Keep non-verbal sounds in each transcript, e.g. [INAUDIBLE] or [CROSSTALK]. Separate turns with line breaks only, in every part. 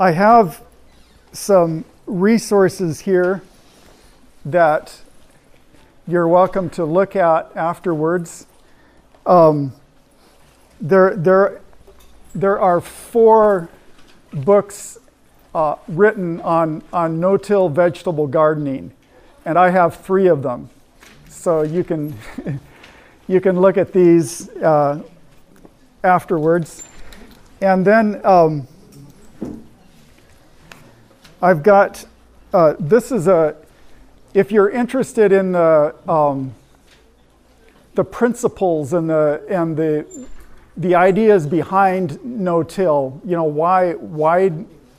I have some resources here that you're welcome to look at afterwards. Um, there, there, there are four books uh, written on, on no-till vegetable gardening, and I have three of them. So you can, [LAUGHS] you can look at these uh, afterwards. And then um, I've got, uh, this is a, if you're interested in the, um, the principles and the, and the, the ideas behind no-till, you know, why, why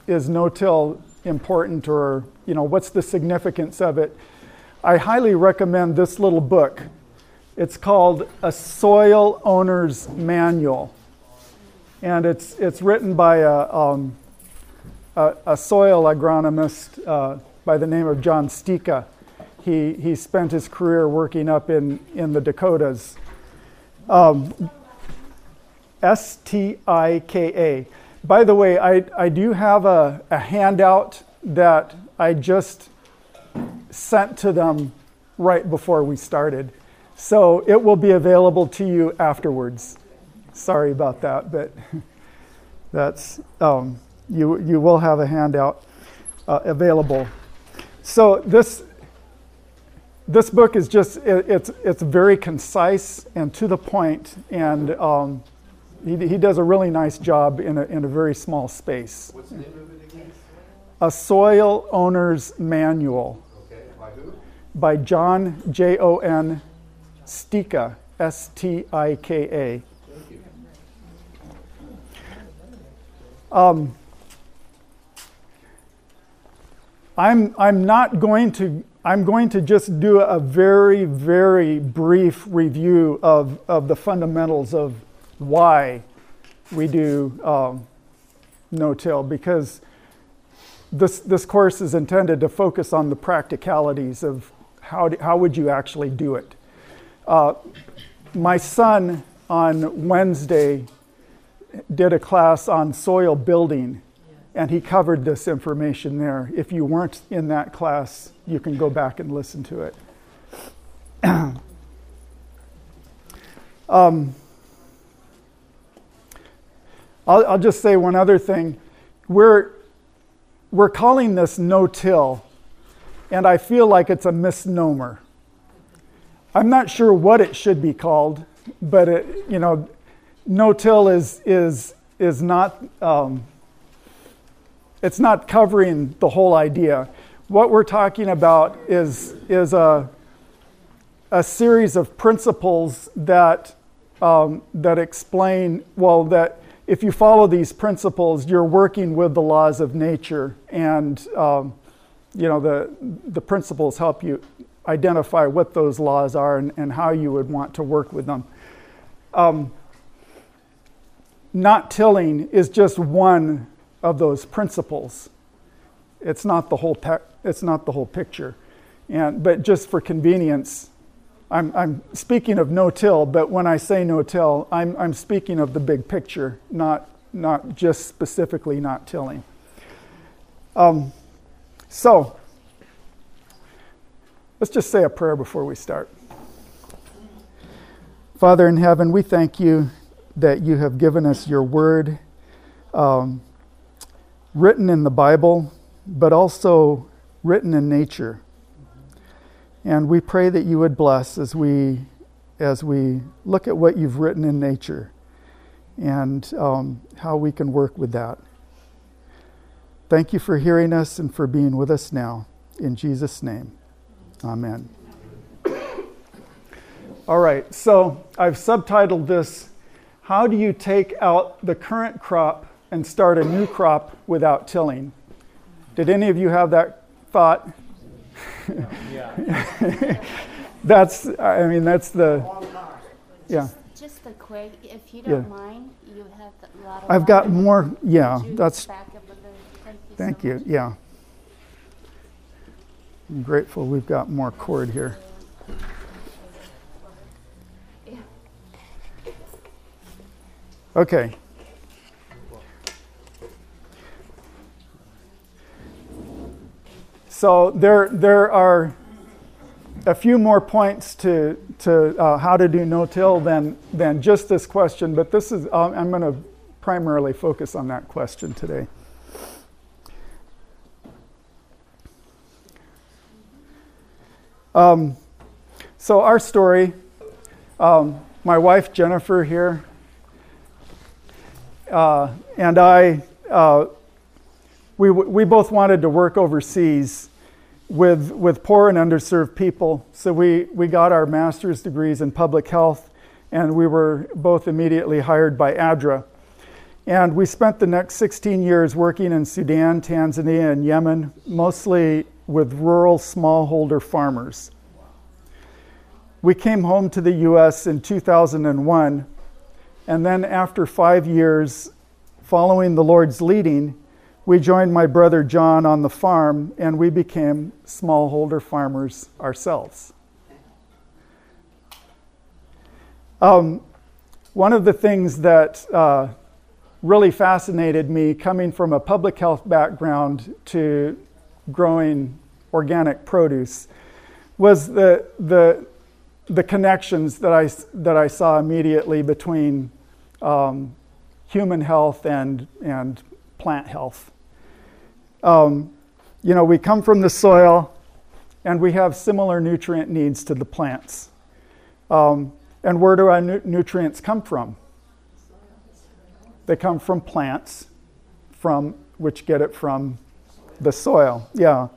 is no-till important or, you know, what's the significance of it? I highly recommend this little book. It's called A Soil Owner's Manual. And it's, it's written by a, um, a, soil agronomist uh, by the name of John Stika. He, he spent his career working up in, in the Dakotas. Um, S T I K A. By the way, I, I do have a, a handout that I just sent to them right before we started. So it will be available to you afterwards. Sorry about that, but [LAUGHS] that's um, you. You will have a handout uh, available. So this this book is just it, it's it's very concise and to the point, and um, he, he does a really nice job in a in a very small space.
What's the name of it again?
A Soil Owner's Manual.
Okay, by who?
By John J O N Stika S T I K A.
Thank you.
Um, I'm, I'm not going to, I'm going to just do a very, very brief review of, of the fundamentals of why we do um, no-till because this, this course is intended to focus on the practicalities of how, do, how would you actually do it. Uh, my son on Wednesday did a class on soil building, and he covered this information there. If you weren't in that class, you can go back and listen to it. [CLEARS THROAT] um, I'll, I'll just say one other thing. We're, we're calling this no till, and I feel like it's a misnomer. I'm not sure what it should be called, but it, you know, no-till is is is not um, it's not covering the whole idea. What we're talking about is is a a series of principles that um, that explain well that if you follow these principles, you're working with the laws of nature, and um, you know the the principles help you identify what those laws are and, and how you would want to work with them. Um, not tilling is just one of those principles. It's not the whole, pe- it's not the whole picture. And, but just for convenience, I'm, I'm speaking of no till, but when I say no till, I'm, I'm speaking of the big picture, not, not just specifically not tilling. Um, so, let's just say a prayer before we start. Father in heaven, we thank you that you have given us your word um, written in the Bible, but also written in nature. And we pray that you would bless as we, as we look at what you've written in nature and um, how we can work with that. Thank you for hearing us and for being with us now. In Jesus' name, amen. All right, so I've subtitled this How Do You Take Out the Current Crop and Start a New Crop Without Tilling? Did any of you have that thought?
Yeah. [LAUGHS]
that's, I mean, that's the, yeah.
Just a quick, if you don't mind, you have a lot of.
I've got more, yeah, that's?
Thank you. so
you, yeah. I'm grateful we've got more cord here. Okay. So there, there are a few more points to, to uh, how to do no-till than, than just this question, but this is, uh, I'm going to primarily focus on that question today. Um, so our story, um, my wife Jennifer here, uh, and I, uh, we, we both wanted to work overseas with, with poor and underserved people. So we, we got our master's degrees in public health, and we were both immediately hired by ADRA. And we spent the next 16 years working in Sudan, Tanzania, and Yemen, mostly with rural smallholder farmers. We came home to the US in 2001, and then after five years, following the Lord's leading, we joined my brother John on the farm and we became smallholder farmers ourselves. Um, one of the things that uh, really fascinated me coming from a public health background to growing organic produce was the, the, the connections that I, that I saw immediately between um, human health and, and plant health. Um, you know, we come from the soil and we have similar nutrient needs to the plants. Um, and where do our nu- nutrients come from? They come from plants, from which get it from the soil. Yeah,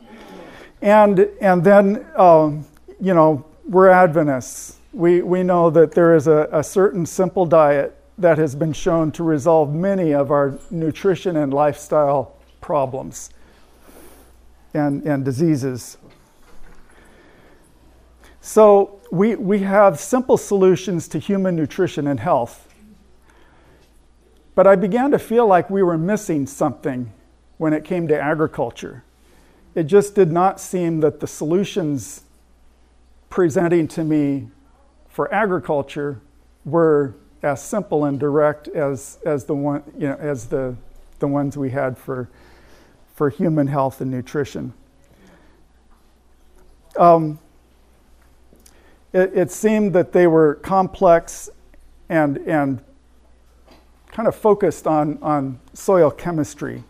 and and then um, you know we're Adventists. We we know that there is a, a certain simple diet that has been shown to resolve many of our nutrition and lifestyle problems and, and diseases. So, we, we have simple solutions to human nutrition and health. But I began to feel like we were missing something when it came to agriculture. It just did not seem that the solutions presenting to me for agriculture were as simple and direct as, as, the, one, you know, as the, the ones we had for, for human health and nutrition. Um, it, it seemed that they were complex and, and kind of focused on, on soil chemistry.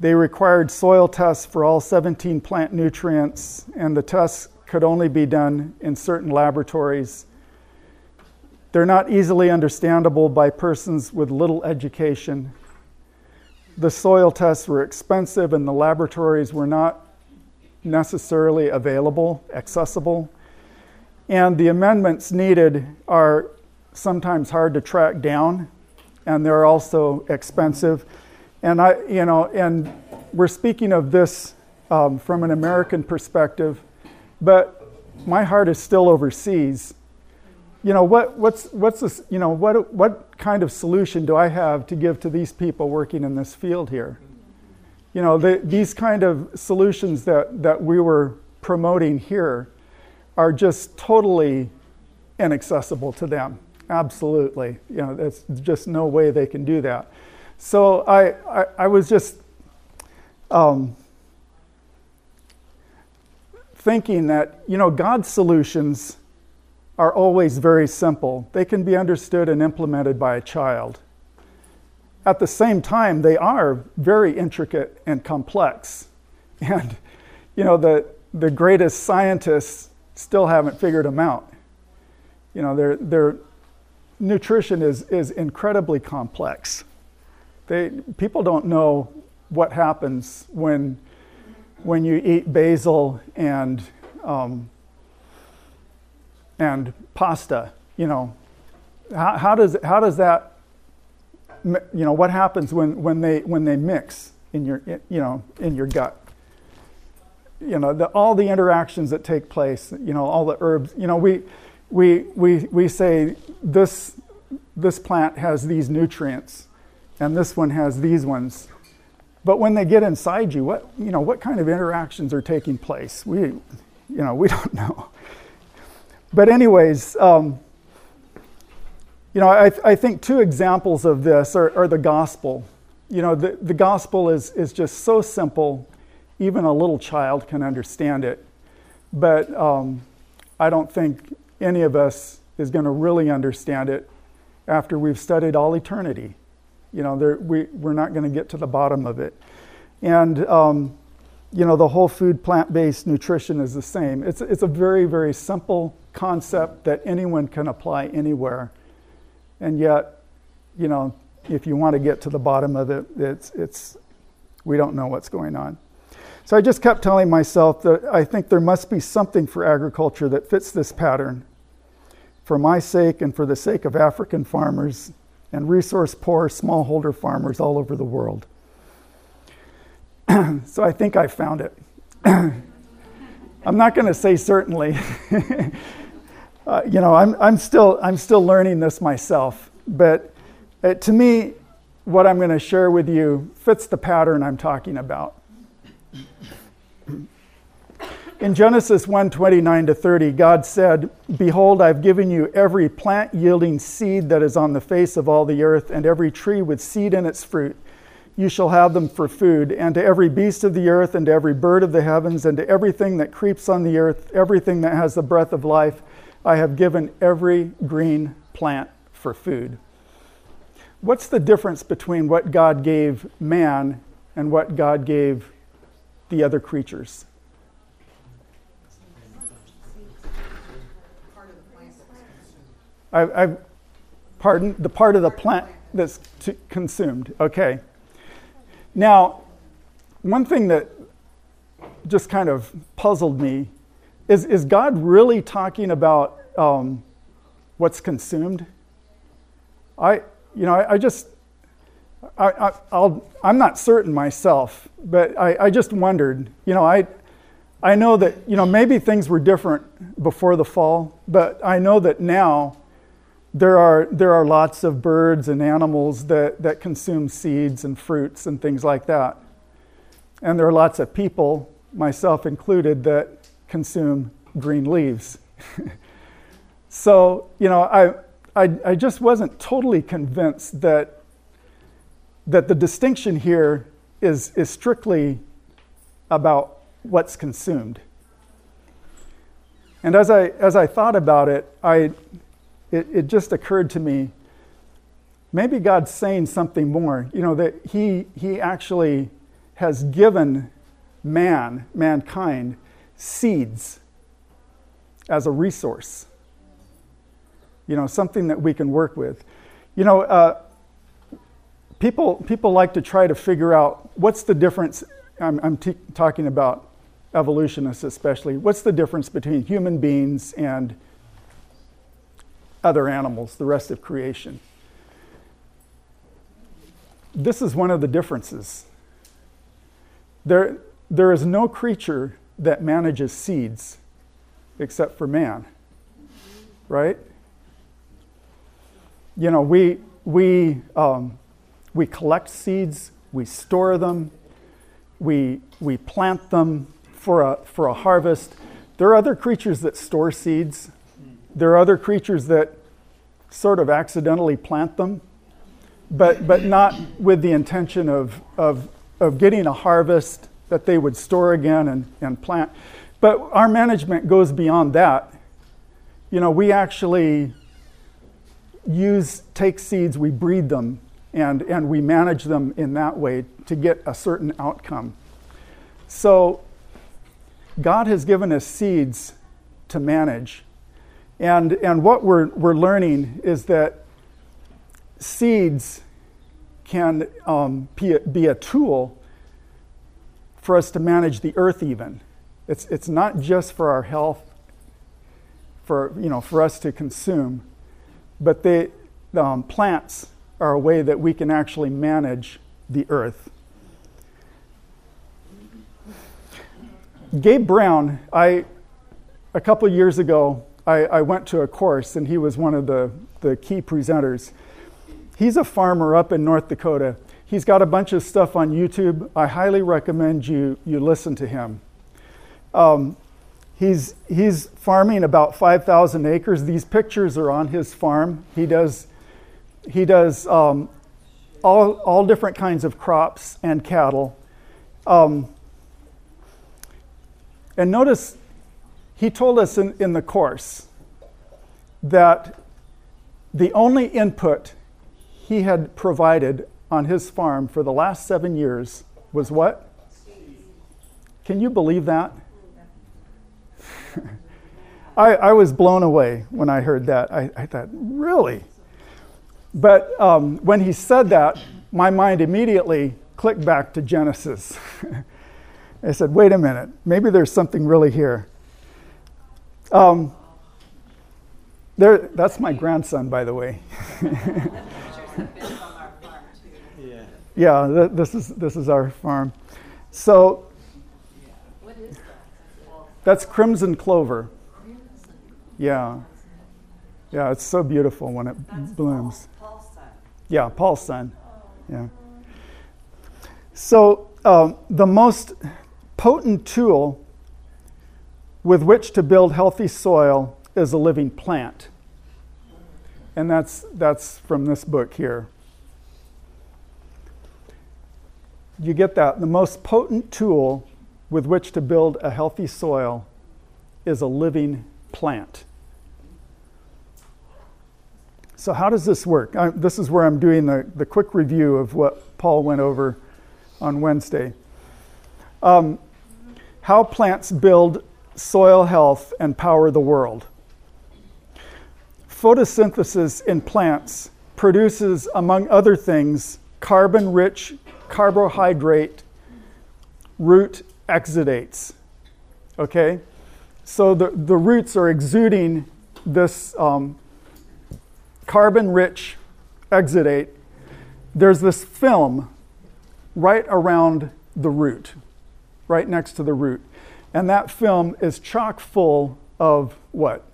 They required soil tests for all 17 plant nutrients, and the tests could only be done in certain laboratories they're not easily understandable by persons with little education. The soil tests were expensive and the laboratories were not necessarily available, accessible. And the amendments needed are sometimes hard to track down and they're also expensive. And I, you know, and we're speaking of this um, from an American perspective, but my heart is still overseas you know, what, what's, what's this, you know, what, what kind of solution do I have to give to these people working in this field here? You know, the, these kind of solutions that, that we were promoting here are just totally inaccessible to them. Absolutely. You know, there's just no way they can do that. So I, I, I was just um, thinking that, you know, God's solutions are always very simple. They can be understood and implemented by a child. At the same time, they are very intricate and complex. [LAUGHS] And, you know, the, the greatest scientists still haven't figured them out. You know, their, their nutrition is, is incredibly complex. They, people don't know what happens when, when you eat basil and um, and pasta, you know, how, how, does, how does that, you know, what happens when, when, they, when they mix in your, you know, in your gut? You know, the, all the interactions that take place, you know, all the herbs, you know, we, we, we, we say this, this plant has these nutrients and this one has these ones. But when they get inside you, what, you know, what kind of interactions are taking place? We, you know, we don't [LAUGHS] know but anyways, um, you know, I, I, think two examples of this are, are, the gospel. You know, the, the gospel is, is just so simple even a little child can understand it. But um, I don't think any of us is going to really understand it after we've studied all eternity. You know, there, we, we're not going to get to the bottom of it. And, um, you know, the whole food plant based nutrition is the same. It's, it's a very, very simple concept that anyone can apply anywhere. And yet, you know, if you want to get to the bottom of it, it's, it's, we don't know what's going on. So I just kept telling myself that I think there must be something for agriculture that fits this pattern for my sake and for the sake of African farmers and resource poor smallholder farmers all over the world. [CLEARS THROAT] so I think I found it. [CLEARS THROAT] I'm not going to say certainly. [LAUGHS] uh, you know, I'm, I'm, still, I'm still learning this myself. But uh, to me, what I'm going to share with you fits the pattern I'm talking about. In Genesis 1 29 to 30, God said, Behold, I've given you every plant yielding seed that is on the face of all the earth, and every tree with seed in its fruit. You shall have them for food, and to every beast of the earth, and to every bird of the heavens, and to everything that creeps on the earth, everything that has the breath of life, I have given every green plant for food. What's the difference between what God gave man and what God gave the other creatures? I, I, pardon, the part of the plant that's consumed. Okay. Now, one thing that just kind of puzzled me is, is God really talking about um, what's consumed? I, you know, I, I just, I, I, am not certain myself, but I, I just wondered, you know, I, I know that, you know, maybe things were different before the fall, but I know that now there are, there are lots of birds and animals that, that consume seeds and fruits and things like that. And there are lots of people, myself included, that consume green leaves. [LAUGHS] so, you know, I, I, I just wasn't totally convinced that, that the distinction here is, is strictly about what's consumed. And as I, as I thought about it, I, it, it just occurred to me maybe God's saying something more. You know, that He, he actually has given man, mankind, seeds as a resource. You know, something that we can work with. You know, uh, people, people like to try to figure out what's the difference. I'm, I'm t- talking about evolutionists especially. What's the difference between human beings and other animals, the rest of creation. This is one of the differences. There, there is no creature that manages seeds except for man, right? You know, we, we, um, we collect seeds, we store them, we, we plant them for a, for a harvest. There are other creatures that store seeds. There are other creatures that sort of accidentally plant them, but, but not with the intention of, of, of getting a harvest that they would store again and, and plant. But our management goes beyond that. You know, we actually use, take seeds, we breed them, and, and we manage them in that way to get a certain outcome. So, God has given us seeds to manage. And, and what we're, we're learning is that seeds can um, be, a, be a tool for us to manage the earth even. It's, it's not just for our health, for, you know, for us to consume, but they, um, plants are a way that we can actually manage the earth. Gabe Brown, I, a couple years ago, I, I went to a course and he was one of the, the key presenters. He's a farmer up in North Dakota. He's got a bunch of stuff on YouTube. I highly recommend you, you listen to him. Um, he's, he's farming about 5,000 acres. These pictures are on his farm. He does, he does um, all, all different kinds of crops and cattle. Um, And notice he told us in, in the course that the only input he had provided on his farm for the last seven years was what? Can you believe that? [LAUGHS] I, I was blown away when I heard that. I, I thought, really? But um, when he said that, my mind immediately clicked back to Genesis. [LAUGHS] I said, wait a minute, maybe there's something really here. Um, there, that's my grandson, by the way.
Yeah. [LAUGHS]
yeah, th- this is this is our farm. So
What is
that's crimson clover. Yeah, yeah, it's so beautiful when it
That's
blooms.
Paul- Paul's.
Yeah, Paul's son. Yeah. So um, the most potent tool with which to build healthy soil is a living plant. And that's, that's from this book here. You get that? The most potent tool with which to build a healthy soil is a living plant. So, how does this work? I, this is where I'm doing the, the quick review of what Paul went over on Wednesday. Um, how plants build soil health and power the world. Photosynthesis in plants produces, among other things, carbon rich carbohydrate root exudates. Okay? So the, the roots are exuding this um, carbon rich exudate. There's this film right around the root, right next to the root. And that film is chock full of what?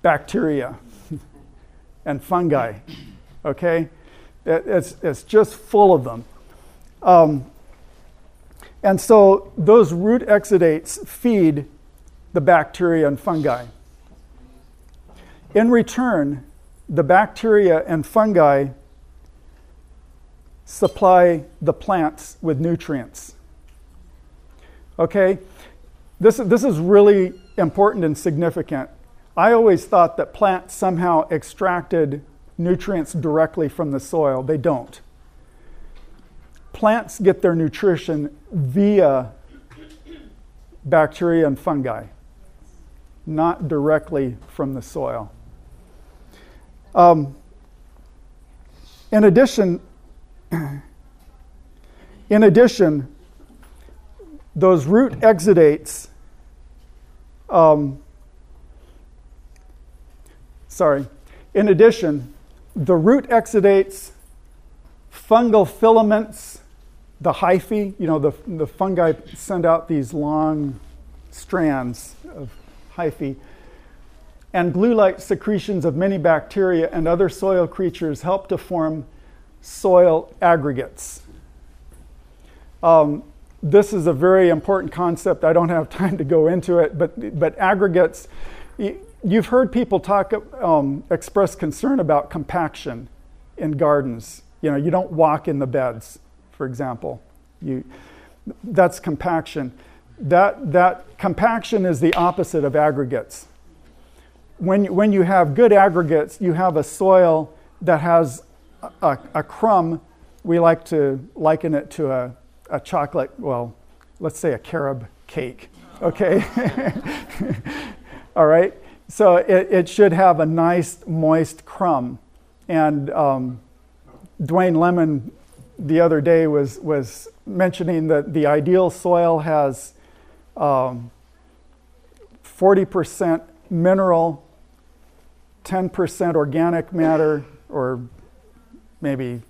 Bacteria [LAUGHS] and fungi. Okay? It's, it's just full of them. Um, and so those root exudates feed the bacteria and fungi. In return, the bacteria and fungi supply the plants with nutrients. Okay? This, this is really important and significant. I always thought that plants somehow extracted nutrients directly from the soil. They don't. Plants get their nutrition via bacteria and fungi, not directly from the soil. Um, in addition, [CLEARS THROAT] in addition, those root exudates, um, sorry, in addition, the root exudates, fungal filaments, the hyphae, you know, the, the fungi send out these long strands of hyphae, and blue light secretions of many bacteria and other soil creatures help to form soil aggregates. Um, this is a very important concept. I don't have [LAUGHS] time to go into it, but, but aggregates, you've heard people talk, um, express concern about compaction in gardens. You know, you don't walk in the beds, for example. You, that's compaction. That, that compaction is the opposite of aggregates. When, you- when you have good aggregates, you have a soil that has a, a crumb. We like to liken it to a, a chocolate, well, let's say a carob cake, okay? [LAUGHS] All right? So it, it should have a nice, moist crumb. And um, Dwayne Lemon the other day was, was mentioning that the ideal soil has um, 40% mineral, 10% organic matter, or maybe,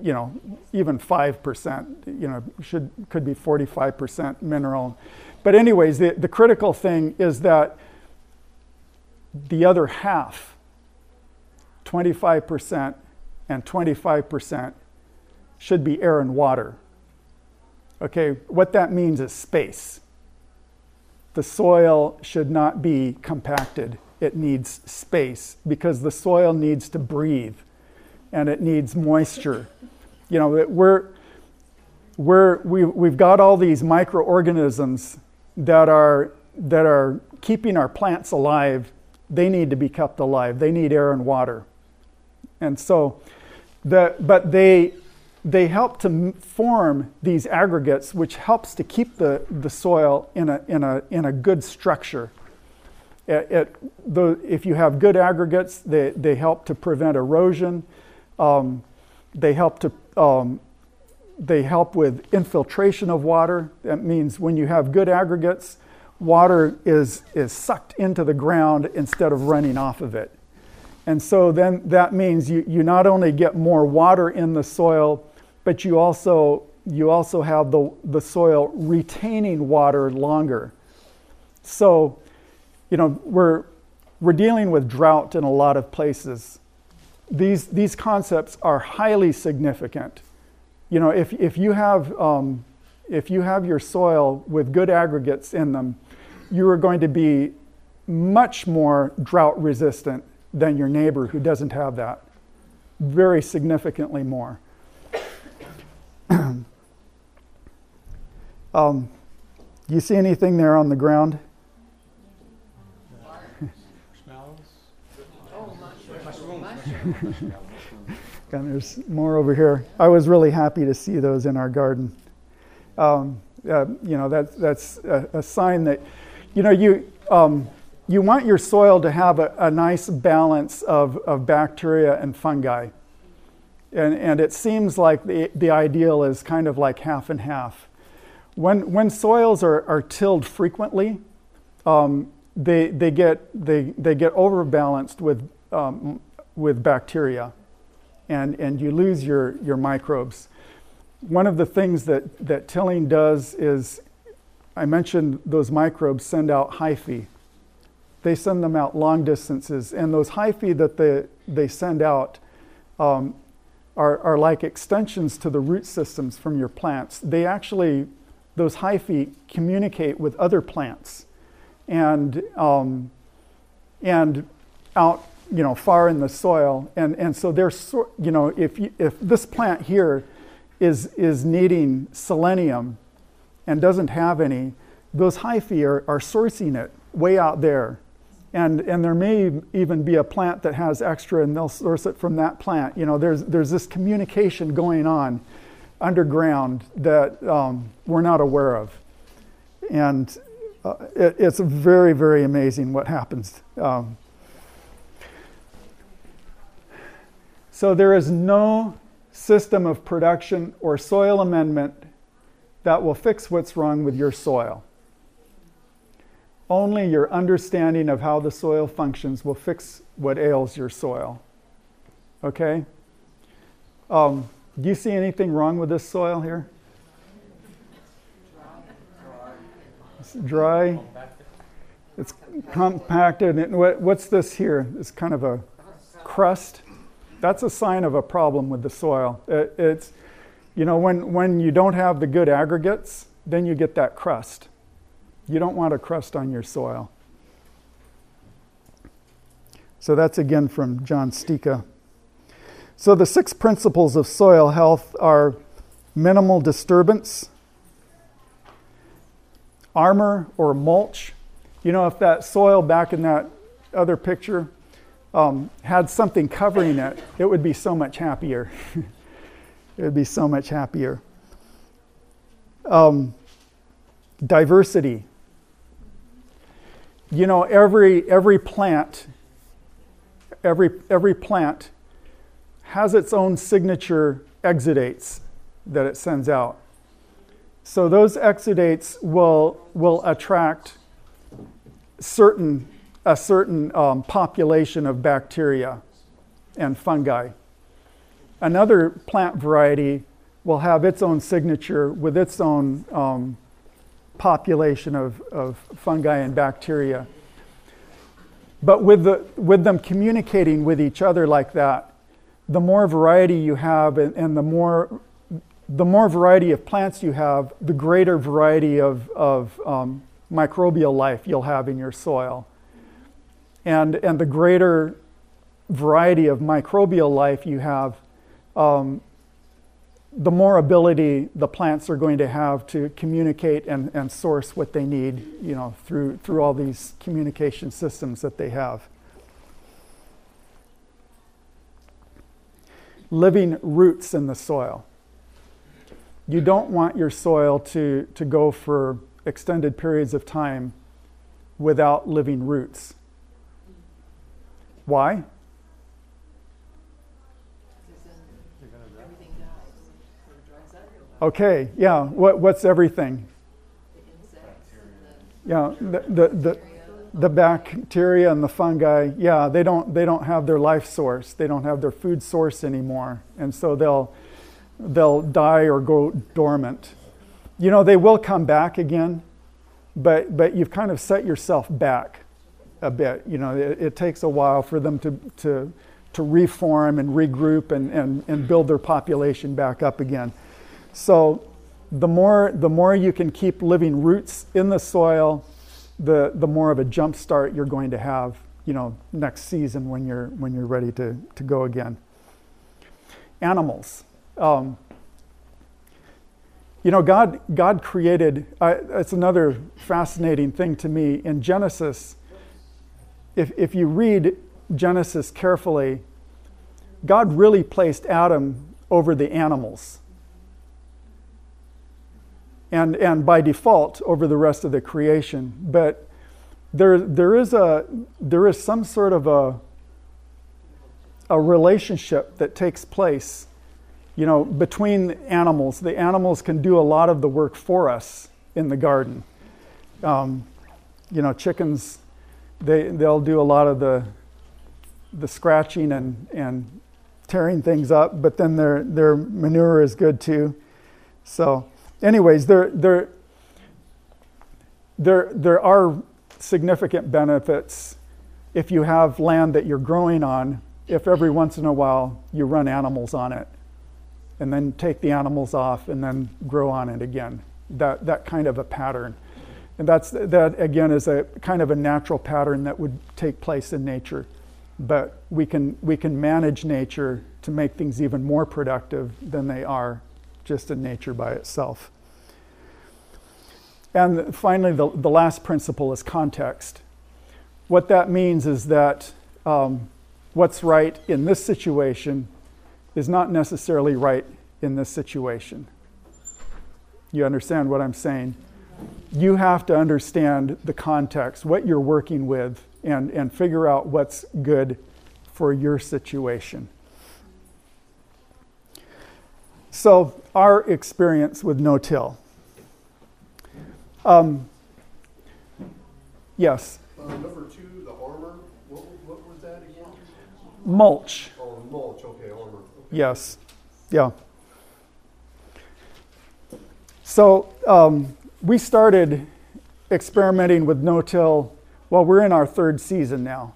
you know, even 5%, you know, should, could be 45% mineral. But, anyways, the, the critical thing is that the other half, 25% and 25%, should be air and water. Okay, what that means is space. The soil should not be compacted, it needs space because the soil needs to breathe and it needs moisture. You know, we're we're, we, we've got all these microorganisms that are, that are keeping our plants alive. They need to be kept alive. They need air and water. And so, the, but they, they help to form these aggregates, which helps to keep the, the soil in a, in, a, in a good structure. It, it, the, if you have good aggregates, they, they help to prevent erosion. Um, they help to um, they help with infiltration of water. That means when you have good aggregates, water is, is sucked into the ground instead of running off of it. And so then that means you, you not only get more water in the soil, but you also, you also have the, the soil retaining water longer. So, you know, we're, we're dealing with drought in a lot of places. These, these concepts are highly significant you know, if, if, you have, um, if you have your soil with good aggregates in them, you are going to be much more drought resistant than your neighbor who doesn't have that. Very significantly more. [CLEARS THROAT] um, you see anything there on the ground? And there's more over here. I was really happy to see those in our garden. Um, uh, you know, that, that's a, a, sign that, you know, you, um, you want your soil to have a, a nice balance of, of bacteria and fungi. And, and it seems like the, the ideal is kind of like half and half. When, when soils are, are tilled frequently, um, they, they, get, they, they get overbalanced with, um, with bacteria and, and you lose your, your microbes. One of the things that, that tilling does is, I mentioned those microbes send out hyphae. They send them out long distances, and those hyphae that they, they send out um, are, are like extensions to the root systems from your plants. They actually, those hyphae communicate with other plants and, um, and out you know, far in the soil. And, and so there's, you know, if, you, if this plant here is, is needing selenium and doesn't have any, those hyphae are, are sourcing it way out there. And, and there may even be a plant that has extra and they'll source it from that plant. You know, there's, there's this communication going on underground that um, we're not aware of. And uh, it, it's very, very amazing what happens. Um, So there is no system of production or soil amendment that will fix what's wrong with your soil. Only your understanding of how the soil functions will fix what ails your soil. Okay? Um, do you see anything wrong with this soil here? It's dry. It's compacted. And what's this here? It's kind of a crust that's a sign of a problem with the soil. It, it's, you know, when, when you don't have the good aggregates, then you get that crust. You don't want a crust on your soil. So that's again from John Stika. So the six principles of soil health are minimal disturbance, armor or mulch. You know, if that soil back in that other picture, um, had something covering it, it would be so much happier. [LAUGHS] it would be so much happier. Um, diversity. You know, every, every plant, every, every plant has its own signature exudates that it sends out. So those exudates will, will attract certain a certain um, population of bacteria and fungi. Another plant variety will have its own signature with its own um, population of, of fungi and bacteria. But with, the, with them communicating with each other like that, the more variety you have and, and the more the more variety of plants you have, the greater variety of, of um, microbial life you'll have in your soil and, and the greater variety of microbial life you have, um, the more ability the plants are going to have to communicate and, and source what they need, you know, through, through all these communication systems that they have. Living roots in the soil. You don't want your soil to, to go for extended periods of time without living roots. Why? Okay, yeah, what, what's everything? Yeah, the, the, the, the bacteria and the fungi, yeah, they don't, they don't have their life source. They don't have their food source anymore. And so they'll, they'll die or go dormant. You know, they will come back again, but, but you've kind of set yourself back a bit. You know, it, it takes a while for them to, to, to reform and regroup and, and, and build their population back up again. So the more, the more you can keep living roots in the soil, the, the more of a jump start you're going to have, you know, next season when you're, when you're ready to, to go again. Animals. Um, you know, God, God created, uh, it's another fascinating thing to me. In Genesis, if, if you read Genesis carefully, God really placed Adam over the animals. And, and by default over the rest of the creation. But there, there, is, a, there is some sort of a, a relationship that takes place you know, between animals. The animals can do a lot of the work for us in the garden. Um, you know, chickens, they, they'll do a lot of the, the scratching and, and tearing things up, but then their, their manure is good too. So, anyways, there, there, there, there are significant benefits if you have land that you're growing on, if every once in a while you run animals on it and then take the animals off and then grow on it again. That, that kind of a pattern. And that's, that again is a kind of a natural pattern that would take place in nature. But we can, we can manage nature to make things even more productive than they are just in nature by itself. And finally, the, the last principle is context. What that means is that um, what's right in this situation is not necessarily right in this situation. You understand what I'm saying? You have to understand the context, what you're working with, and, and figure out what's good for your situation. So, our experience with no till. Um, yes?
Uh, number two, the armor, what, what was that again?
Mulch.
Oh, mulch, okay, armor. Okay.
Yes. Yeah. So um, we started experimenting with no-till. Well, we're in our third season now.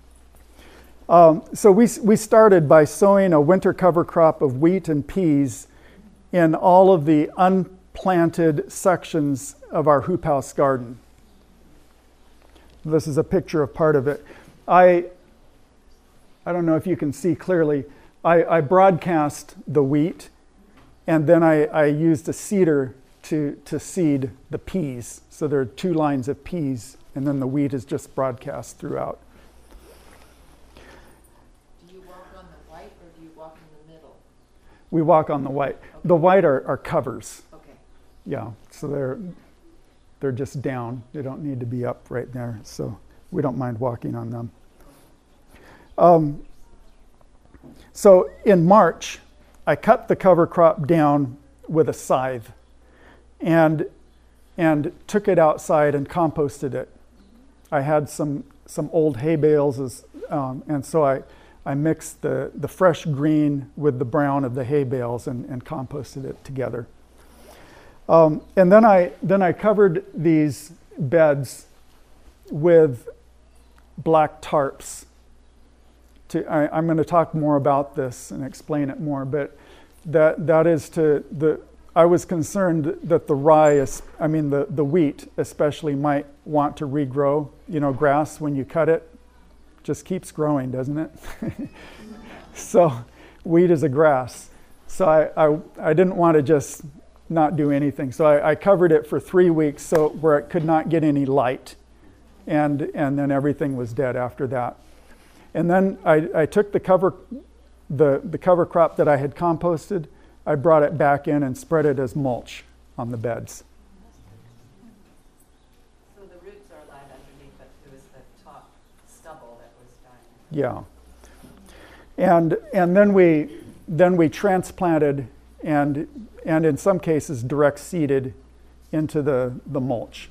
Um, so we, we started by sowing a winter cover crop of wheat and peas in all of the unplanted sections of our hoop house garden. This is a picture of part of it. I, I don't know if you can see clearly. I, I broadcast the wheat, and then I, I used a seeder to, to seed the peas. So there are two lines of peas, and then the wheat is just broadcast throughout.
Do you walk on the white or do you walk in the middle?
We walk on the white. The white are, are covers.
Okay.
Yeah, so they're they're just down. They don't need to be up right there. So we don't mind walking on them. Um, so in March, I cut the cover crop down with a scythe, and and took it outside and composted it. I had some some old hay bales, as, um, and so I. I mixed the, the fresh green with the brown of the hay bales and, and composted it together. Um, and then I, then I covered these beds with black tarps. To, I, am going to talk more about this and explain it more, but that, that is to the. I was concerned that the rye, I mean the, the wheat especially, might want to regrow. You know, grass when you cut it just keeps growing, doesn't it? [LAUGHS] so, wheat is a grass. So I, I, I didn't want to just not do anything. So I, I covered it for three weeks so where it could not get any light. And, and then everything was dead after that. And then I, I took the cover, the, the cover crop that I had composted, I brought it back in and spread it as mulch on the beds.
So the roots are alive underneath, but it was the top stubble that was dying.
Yeah. And, and then, we, then we transplanted and, and in some cases direct seeded into the, the mulch.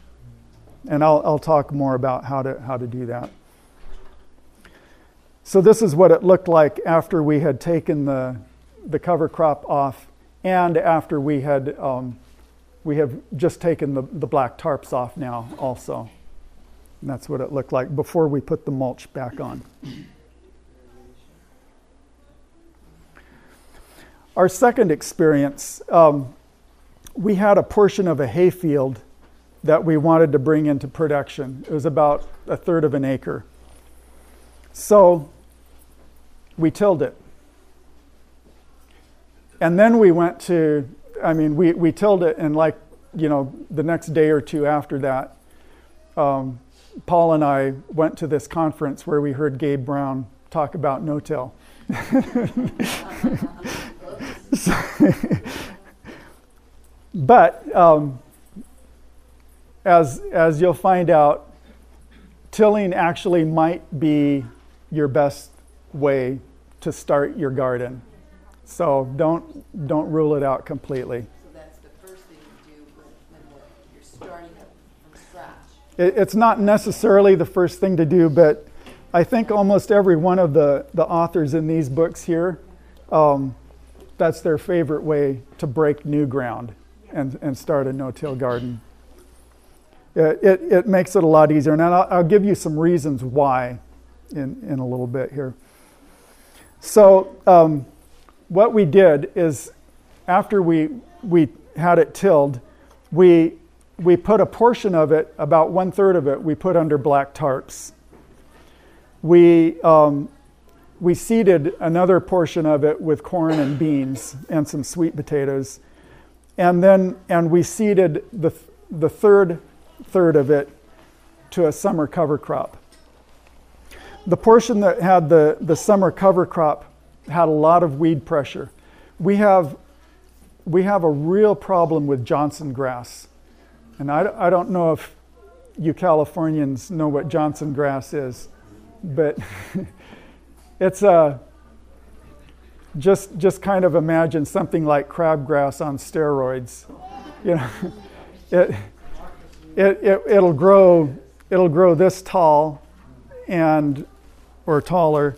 And I'll, I'll talk more about how to, how to do that. So this is what it looked like after we had taken the, the cover crop off and after we had um, we have just taken the, the black tarps off now also. And that's what it looked like before we put the mulch back on. Our second experience, um, we had a portion of a hayfield that we wanted to bring into production. It was about a third of an acre. So we tilled it. And then we went to, I mean, we, we tilled it, and like, you know, the next day or two after that, um, Paul and I went to this conference where we heard Gabe Brown talk about no till. [LAUGHS] but um, as, as you'll find out, tilling actually might be your best way to start your garden. So don't, don't rule it out completely.
So that's the first thing you do when, when you're starting up from scratch.
It, it's not necessarily the first thing to do, but I think almost every one of the, the authors in these books here, um, that's their favorite way to break new ground and, and start a no-till garden. It, it, it makes it a lot easier, and I'll, I'll give you some reasons why in, in a little bit here. So, um, what we did is after we, we had it tilled, we, we put a portion of it, about one third of it, we put under black tarps. We, um, we seeded another portion of it with corn and beans and some sweet potatoes. And then and we seeded the, the third third of it to a summer cover crop. The portion that had the, the summer cover crop had a lot of weed pressure. We have, we have a real problem with Johnson grass. And I, I don't know if you Californians know what Johnson grass is, but [LAUGHS] it's a, just, just kind of imagine something like crabgrass on steroids. You know, [LAUGHS] it, it, it, it'll grow, it'll grow this tall and, or taller,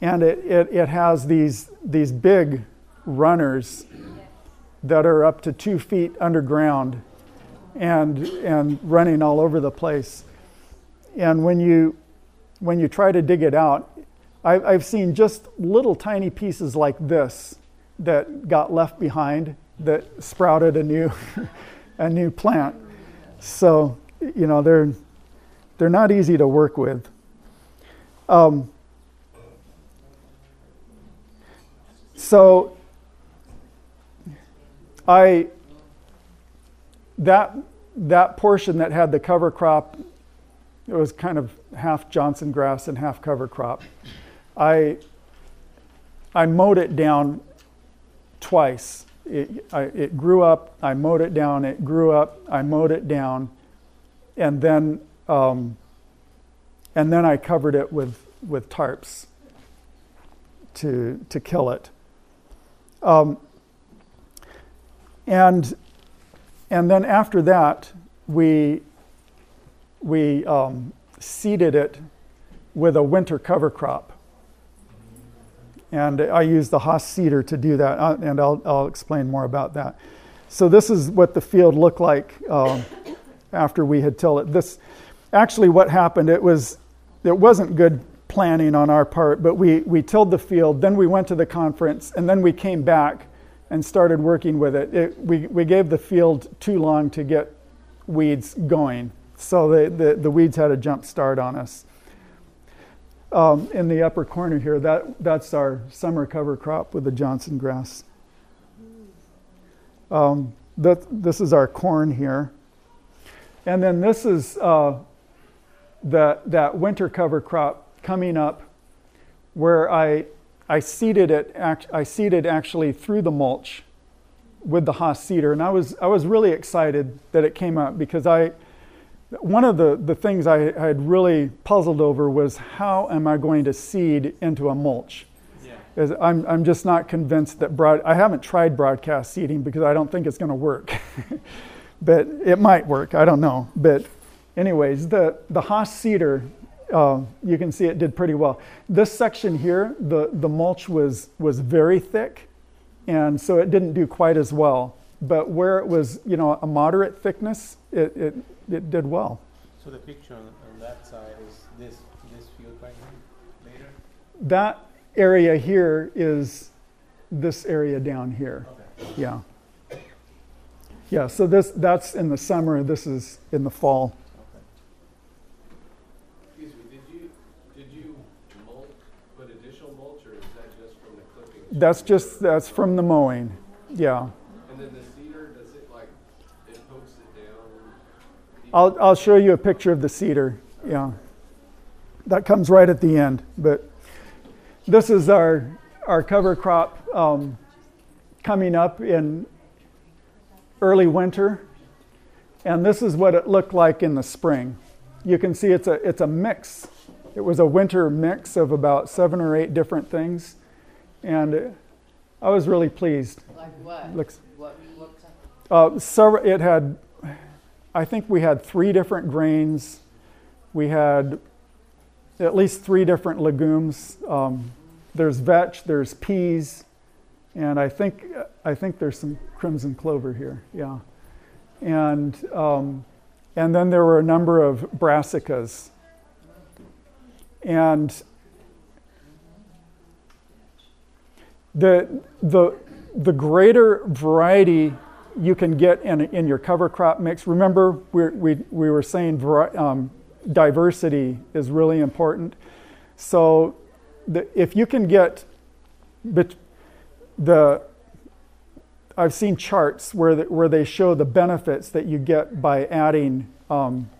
and it, it, it has these, these big runners that are up to two feet underground and, and running all over the place. And when you, when you try to dig it out, I, I've seen just little tiny pieces like this that got left behind that sprouted a new, [LAUGHS] a new plant. So, you know, they're, they're not easy to work with. Um, So I that that portion that had the cover crop, it was kind of half Johnson grass and half cover crop. I I mowed it down twice. It, I, it grew up. I mowed it down. It grew up. I mowed it down, and then um, and then I covered it with with tarps to to kill it. Um, and, and then after that, we, we um, seeded it with a winter cover crop. And I used the Hoss seeder to do that, uh, and I'll, I'll explain more about that. So this is what the field looked like um, after we had tilled it. This, actually, what happened, it was, it wasn't good planning on our part, but we, we tilled the field, then we went to the conference, and then we came back and started working with it. it we, we gave the field too long to get weeds going, so the, the, the weeds had a jump start on us. Um, in the upper corner here, that, that's our summer cover crop with the Johnson grass. Um, that, this is our corn here. And then this is uh, that, that winter cover crop coming up where I, I seeded it, act, I seeded actually through the mulch with the Hoss seeder. And I was, I was really excited that it came up because I, one of the, the things I, I had really puzzled over was how am I going to seed into a mulch?
Yeah.
I'm, I'm just not convinced that broad, I haven't tried broadcast seeding because I don't think it's going to work. [LAUGHS] but it might work, I don't know. But, anyways, the, the Hoss seeder, uh, you can see it did pretty well. This section here, the, the mulch was, was very thick, and so it didn't do quite as well. But where it was, you know, a moderate thickness, it, it, it did well.
So the picture on, that side is this this field right here later.
That area here is this area down here.
Okay.
Yeah. Yeah, so this that's in the summer, this is in the fall.
Okay.
Excuse me, did you, did you mulch, put additional mulch, or is that just from the clippings?
That's just that's from the mowing. Yeah.
And then the seeder, does it like, it pokes it down?
I'll I'll show you a picture of the seeder. Yeah. That comes right at the end, but this is our our cover crop um, coming up in early winter, and this is what it looked like in the spring. You can see it's a it's a mix. It was a winter mix of about seven or eight different things, and I was really pleased.
Like what?
Looks
What, what,
uh, several, it had, I think we had three different grains. We had at least three different legumes. Um, there's vetch, there's peas, and I think I think there's some crimson clover here. Yeah, and um, and then there were a number of brassicas. And the the the greater variety you can get in, in your cover crop mix. Remember, we're, we, we were saying um, diversity is really important. So, the, if you can get the, I've seen charts where, the, where they show the benefits that you get by adding um,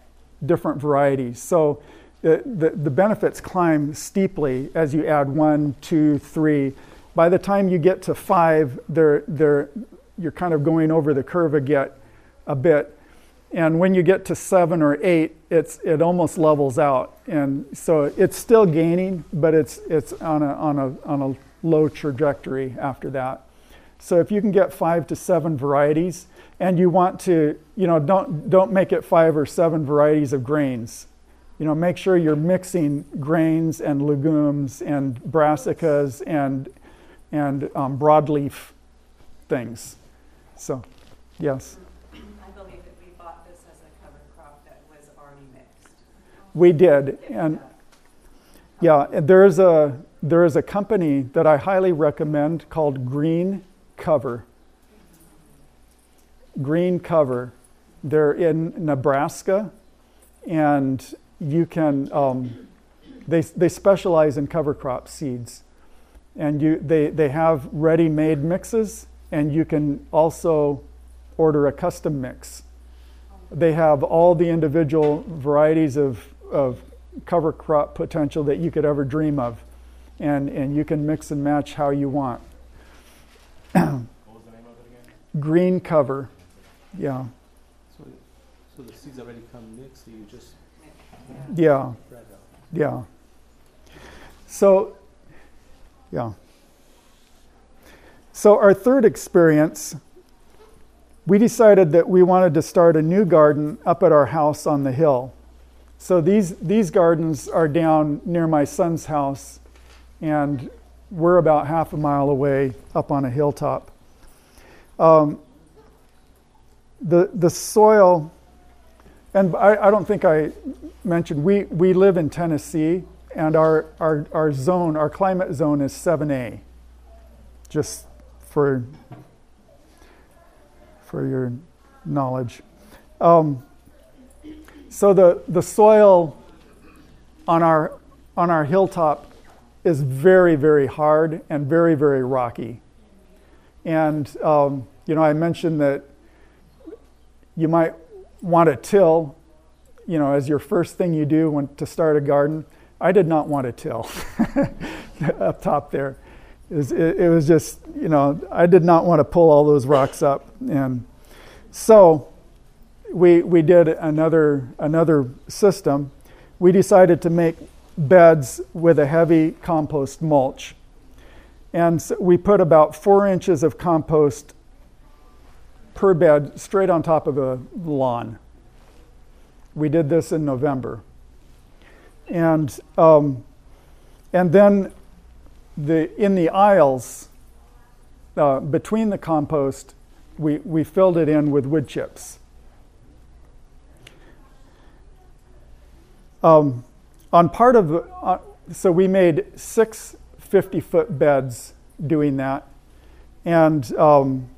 different varieties. So, the, the, the benefits climb steeply as you add one, two, three. By the time you get to five, they're, they're, you're kind of going over the curve a, a bit. And when you get to seven or eight, it's, it almost levels out. And so it's still gaining, but it's, it's on, a, on, a, on a low trajectory after that. So if you can get five to seven varieties, and you want to, you know, don't, don't make it five or seven varieties of grains. You know, make sure you're mixing grains and legumes and brassicas and, and um, broadleaf things. So, yes,
I believe that we bought this as a cover crop that was already mixed.
we did. And yeah, and there is a there is a company that I highly recommend called Green Cover. Green Cover. They're in Nebraska, and you can. Um, they they specialize in cover crop seeds, and you they they have ready-made mixes, and you can also order a custom mix. They have all the individual varieties of, of cover crop potential that you could ever dream of. And, and you can mix and match how you want.
What was the name of it again?
Green cover, yeah,
So, so the seeds already come mixed. So you just
yeah,
out.
yeah. So, yeah. So, our third experience, we decided that we wanted to start a new garden up at our house on the hill. So, these, these gardens are down near my son's house, and we're about half a mile away up on a hilltop. Um, the, the soil, and I, I don't think I mentioned, we, we live in Tennessee, and our, our, our zone, our climate zone is 7A, just for, for your knowledge. Um, so the, the soil on our, on our hilltop is very, very hard and very, very rocky. And um, you know, I mentioned that you might want to till, you know, as your first thing you do when to start a garden. I did not want to till [LAUGHS] up top there. It was, it, it was just, you know, I did not want to pull all those rocks up. And so we, we did another, another system. We decided to make beds with a heavy compost mulch. And so we put about four inches of compost per bed straight on top of a lawn. We did this in November. And, um, and then the, in the aisles uh, between the compost, we, we filled it in with wood chips. Um, on part of uh, so we made six 50 foot beds doing that. And um,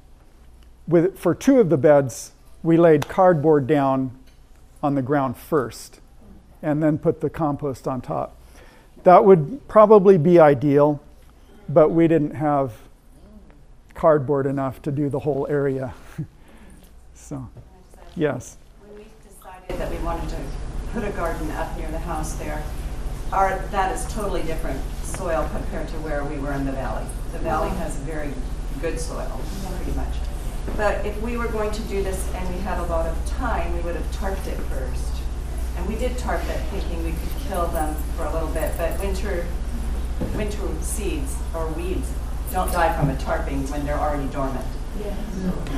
with, for two of the beds, we laid cardboard down on the ground first and then put the compost on top. That would probably be ideal, but we didn't have cardboard enough to do the whole area. [LAUGHS] so, yes.
When we decided that we wanted to put a garden up near the house there, our, that is totally different soil compared to where we were in the valley. The valley has very good soil, pretty much. But if we were going to do this and we had a lot of time, we would have tarped it first. And we did tarp it thinking we could kill them for a little bit, but winter, winter seeds or weeds don't die from a tarping when they're already dormant.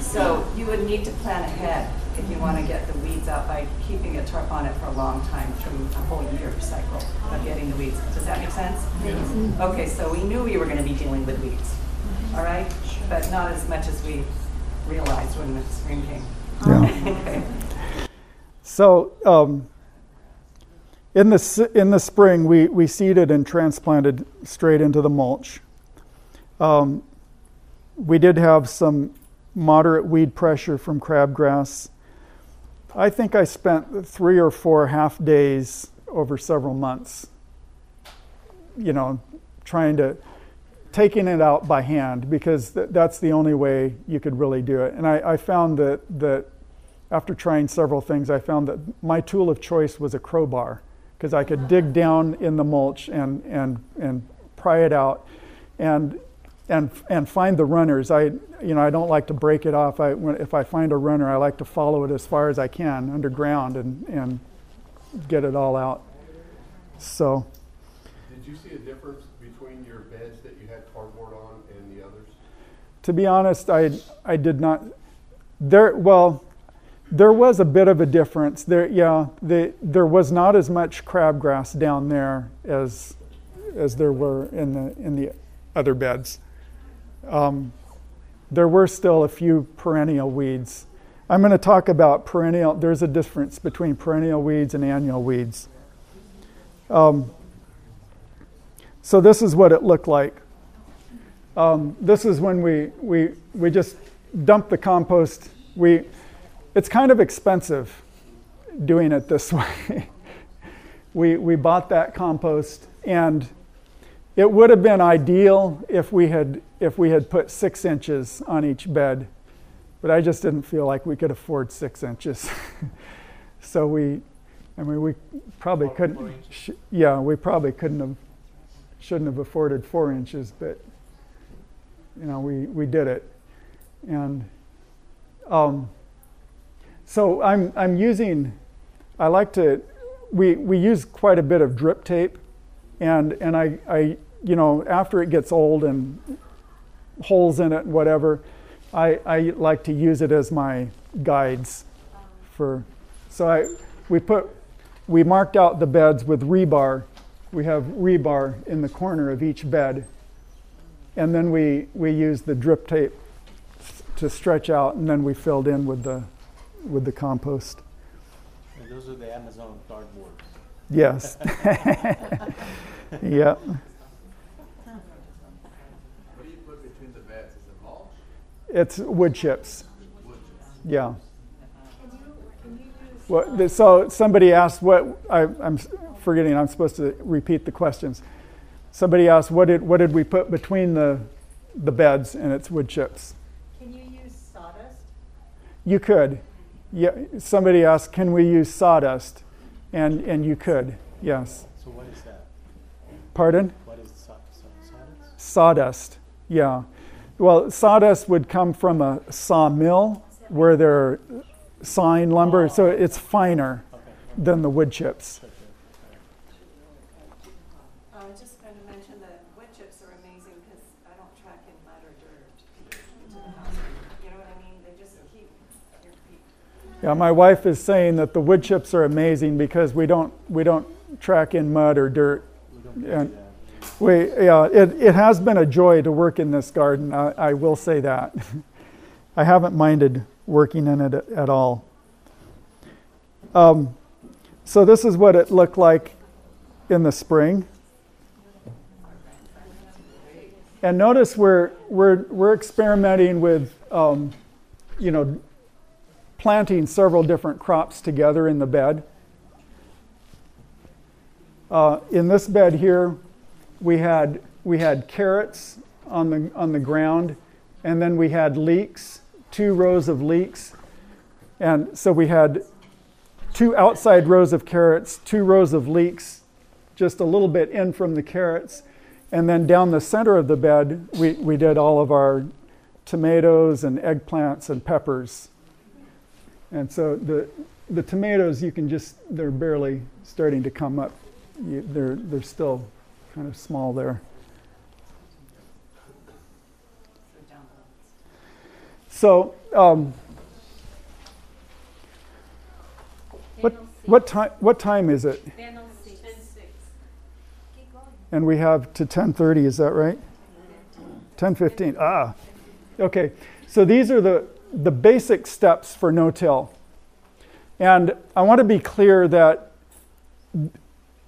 So you would need to plan ahead if you want to get the weeds out by keeping a tarp on it for a long time through a whole year cycle of getting the weeds. Does that make sense? Okay, so we knew we were going to be dealing with weeds, all right? But not as much as we realized when the spring came.
Yeah. [LAUGHS]
Okay.
So, um, in the, in the spring, we, we seeded and transplanted straight into the mulch. Um, we did have some moderate weed pressure from crabgrass. I think I spent three or four half days over several months, you know, trying to, taking it out by hand because th- that's the only way you could really do it. And I, I found that, that after trying several things, I found that my tool of choice was a crowbar because I could dig down in the mulch and, and, and pry it out and, and, and find the runners. I, you know, I don't like to break it off. I, when, if I find a runner, I like to follow it as far as I can underground and, and get it all out. So,
Did you see a difference between your beds that you had cardboard on and the others?
to be honest, I, I did not. There, well, there was a bit of a difference. There, yeah, the, there was not as much crabgrass down there as, as there were in the in the other beds. Um, there were still a few perennial weeds. I'm going to talk about perennial. There's a difference between perennial weeds and annual weeds. Um, so this is what it looked like. Um, this is when we, we, we just dump the compost. We, it's kind of expensive doing it this [LAUGHS] way. we, we bought that compost, and it would have been ideal if we had, if we had put six inches on each bed, but I just didn't feel like we could afford six inches. [LAUGHS] so we, I mean, we probably couldn't, sh- yeah, we probably couldn't have, shouldn't have afforded four inches, but you know, we, we did it. And um, so I'm, I'm using, I like to, we, we use quite a bit of drip tape. And, and I, I, you know, after it gets old and holes in it and whatever, I, I like to use it as my guides for, so I, we put, we marked out the beds with rebar. We have rebar in the corner of each bed and then we, we used the drip tape to stretch out, and then we filled in with the, with the compost.
And those are the Amazon cardboard.
Yes. [LAUGHS] yeah.
What do you put between the beds? Is it mulch?
It's wood chips.
Wood chips?
Yeah. Well, uh, so somebody asked what I, I'm forgetting. I'm supposed to repeat the questions. Somebody asked what did what did we put between the the beds, and it's wood chips.
Can you use sawdust?
You could. Yeah, somebody asked, can we use sawdust? And, and you could, yes.
So what is that?
Pardon?
What is saw, saw, sawdust?
Sawdust, yeah. Well, sawdust would come from a sawmill where they're sawing lumber, so it's finer
Okay.
than the wood chips.
Sure, sure.
I was just going to mention that wood chips are amazing because I don't track in mud or dirt into the house. You know what I mean? They just keep your feet.
Yeah, my wife is saying that the wood chips are amazing because we don't we don't track in mud or dirt.
We
And- We yeah, it, it has been a joy to work in this garden. I, I will say that. [LAUGHS] I haven't minded working in it at all. Um, so this is what it looked like in the spring. And notice we're we're we're experimenting with um, you know planting several different crops together in the bed. Uh, in this bed here, we had we had carrots on the on the ground, and then we had leeks, two rows of leeks, and so we had two outside rows of carrots, two rows of leeks, just a little bit in from the carrots, and then down the center of the bed we, we did all of our tomatoes and eggplants and peppers. And so the the tomatoes you can just they're barely starting to come up. You, they're they're still kind of small there.
So
um, what what time what time is it? And we have to 10:30. Is that right? 10:15. Ah, okay. So these are the the basic steps for no-till, and I want to be clear that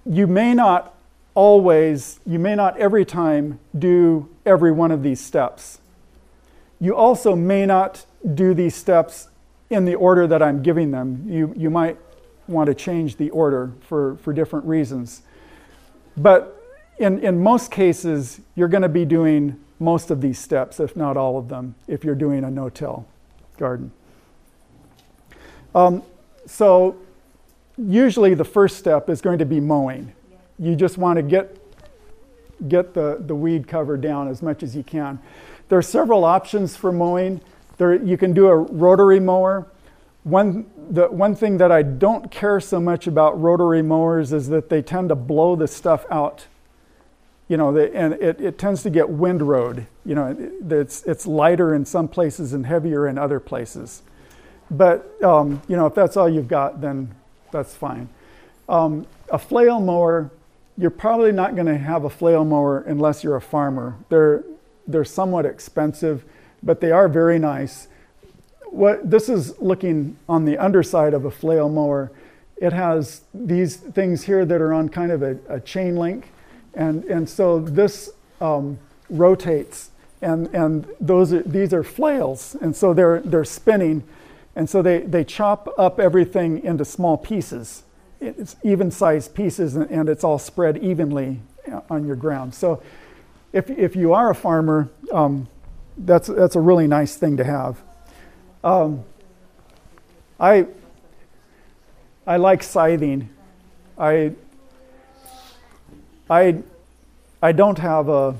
you may not always, you may not every time do every one of these steps. You also may not do these steps in the order that I'm giving them. You, you might want to change the order for, for different reasons. But in, in most cases, you're going to be doing most of these steps, if not all of them, if you're doing a no till garden. Um, so, usually the first step is going to be mowing. You just want to get, get the, the weed cover down as much as you can. There are several options for mowing. There, you can do a rotary mower. One, the, one thing that I don't care so much about rotary mowers is that they tend to blow the stuff out. You know, they, and it, it tends to get windrowed. You know, it, it's, it's lighter in some places and heavier in other places. But, um, you know, if that's all you've got, then that's fine. Um, a flail mower, you're probably not going to have a flail mower unless you're a farmer. They're, they're somewhat expensive, but they are very nice. What, this is looking on the underside of a flail mower. It has these things here that are on kind of a, a chain link, and, and so this um, rotates, and, and those are, these are flails, and so they're, they're spinning, and so they, they chop up everything into small pieces. It's even sized pieces, and, and it's all spread evenly on your ground. So if, if you are a farmer, um, that's, that's a really nice thing to have. Um, I, I like scything. I, I, I don't have a,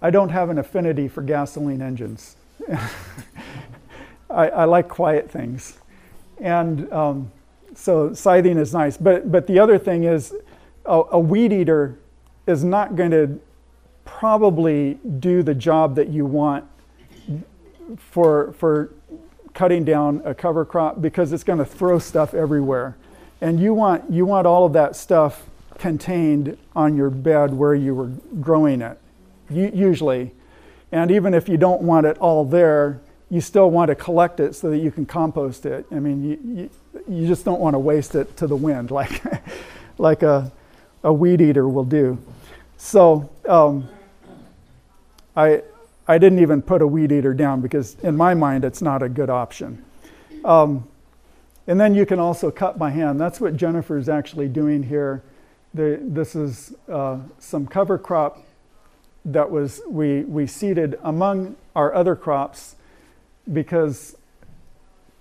I don't have an affinity for gasoline engines. [LAUGHS] I, I like quiet things. And um, so scything is nice. But, but the other thing is a, a weed eater is not going to probably do the job that you want for, for cutting down a cover crop because it's going to throw stuff everywhere. And you want, you want all of that stuff contained on your bed where you were growing it, usually. And even if you don't want it all there, you still want to collect it so that you can compost it. I mean, you, you, you just don't want to waste it to the wind [LAUGHS] like, like a, a weed eater will do. So um, I, I didn't even put a weed eater down because, in my mind, it's not a good option. Um, and then you can also cut by hand. That's what Jennifer's actually doing here. This is uh, some cover crop that was we, we seeded among our other crops because